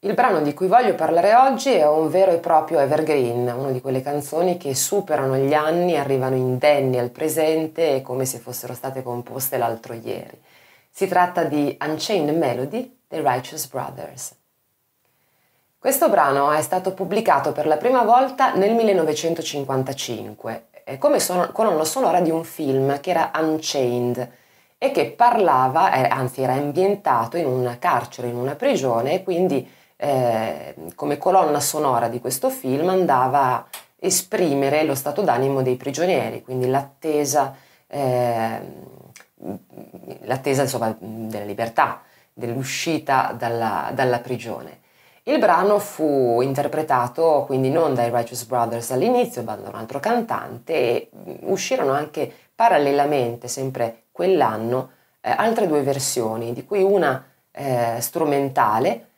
Il brano di cui voglio parlare oggi è un vero e proprio evergreen, una di quelle canzoni che superano gli anni, arrivano indenni al presente come se fossero state composte l'altro ieri. Si tratta di Unchained Melody dei Righteous Brothers. Questo brano è stato pubblicato per la prima volta nel 1955 come son- colonna sonora di un film che era Unchained e che parlava, eh, anzi era ambientato in un carcere, in una prigione e quindi eh, come colonna sonora di questo film andava a esprimere lo stato d'animo dei prigionieri, quindi l'attesa, eh, l'attesa insomma, della libertà, dell'uscita dalla, dalla prigione. Il brano fu interpretato quindi non dai Righteous Brothers all'inizio, ma da un altro cantante e uscirono anche parallelamente, sempre quell'anno, eh, altre due versioni, di cui una eh, strumentale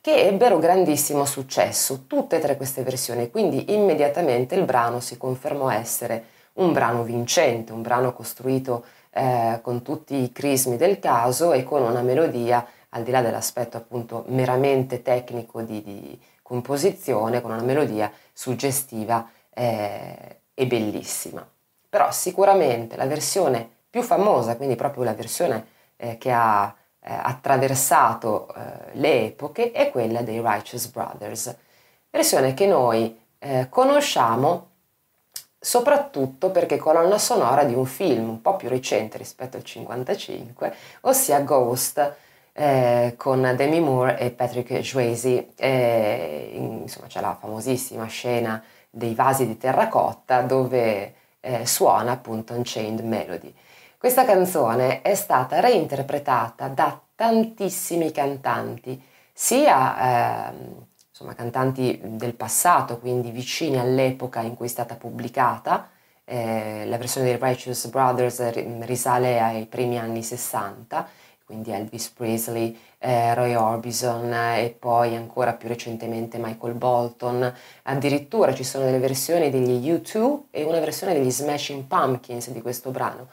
che ebbero grandissimo successo, tutte e tre queste versioni, quindi immediatamente il brano si confermò essere un brano vincente, un brano costruito eh, con tutti i crismi del caso e con una melodia al di là dell'aspetto appunto meramente tecnico di, di composizione, con una melodia suggestiva eh, e bellissima. Però sicuramente la versione più famosa, quindi proprio la versione eh, che ha eh, attraversato eh, le epoche, è quella dei Righteous Brothers, versione che noi eh, conosciamo soprattutto perché colonna sonora di un film un po' più recente rispetto al 55, ossia Ghost eh, con Demi Moore e Patrick Swayze. Eh, insomma, c'è la famosissima scena dei vasi di terracotta dove eh, suona appunto Unchained Melody. Questa canzone è stata reinterpretata da tantissimi cantanti, sia ehm, insomma, cantanti del passato, quindi vicini all'epoca in cui è stata pubblicata, eh, la versione dei Righteous Brothers risale ai primi anni 60, quindi Elvis Presley, eh, Roy Orbison eh, e poi ancora più recentemente Michael Bolton. Addirittura ci sono delle versioni degli U2 e una versione degli Smashing Pumpkins di questo brano.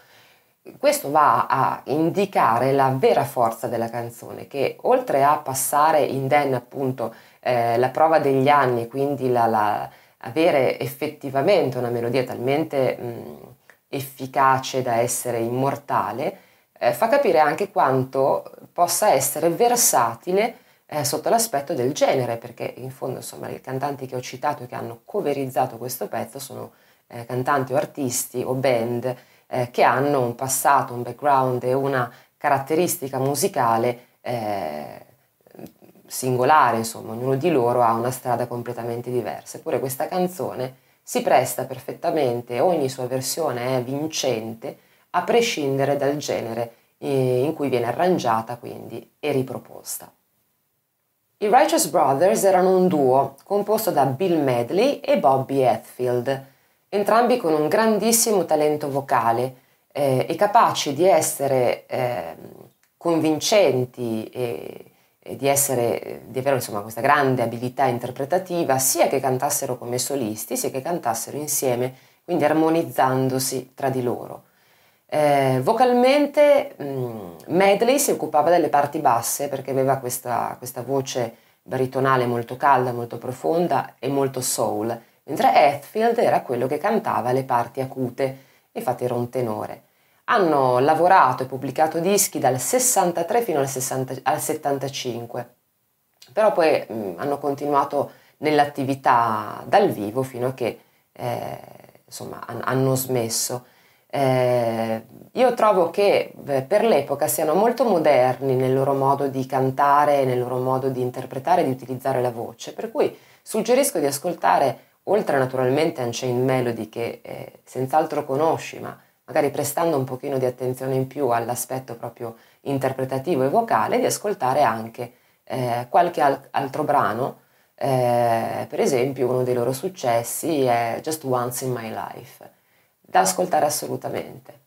Questo va a indicare la vera forza della canzone, che oltre a passare indenne appunto eh, la prova degli anni, quindi la, la, avere effettivamente una melodia talmente mh, efficace da essere immortale, eh, fa capire anche quanto possa essere versatile eh, sotto l'aspetto del genere, perché in fondo insomma i cantanti che ho citato e che hanno coverizzato questo pezzo sono eh, cantanti o artisti o band eh, che hanno un passato, un background e una caratteristica musicale eh, singolare, insomma, ognuno di loro ha una strada completamente diversa. Eppure questa canzone si presta perfettamente, ogni sua versione è vincente a prescindere dal genere eh, in cui viene arrangiata quindi e riproposta. I Righteous Brothers erano un duo composto da Bill Medley e Bobby Hetfield, entrambi con un grandissimo talento vocale eh, e capaci di essere eh, convincenti e, e di, essere, di, avere insomma, questa grande abilità interpretativa sia che cantassero come solisti sia che cantassero insieme, quindi armonizzandosi tra di loro. Eh, vocalmente mh, mm, Medley si occupava delle parti basse perché aveva questa, questa, voce baritonale molto calda, molto profonda e molto soul, mentre Hetfield era quello che cantava le parti acute, infatti era un tenore. Hanno lavorato e pubblicato dischi dal 63 fino al, 60, al 75, però poi mh, hanno continuato nell'attività dal vivo fino a che eh, insomma, hanno smesso. Eh, io trovo che beh, per l'epoca siano molto moderni nel loro modo di cantare, nel loro modo di interpretare e di utilizzare la voce, per cui suggerisco di ascoltare, oltre naturalmente a Unchained Melody che eh, senz'altro conosci, ma magari prestando un pochino di attenzione in più all'aspetto proprio interpretativo e vocale, di ascoltare anche eh, qualche al- altro brano, eh, per esempio uno dei loro successi è Just Once in My Life da ascoltare assolutamente.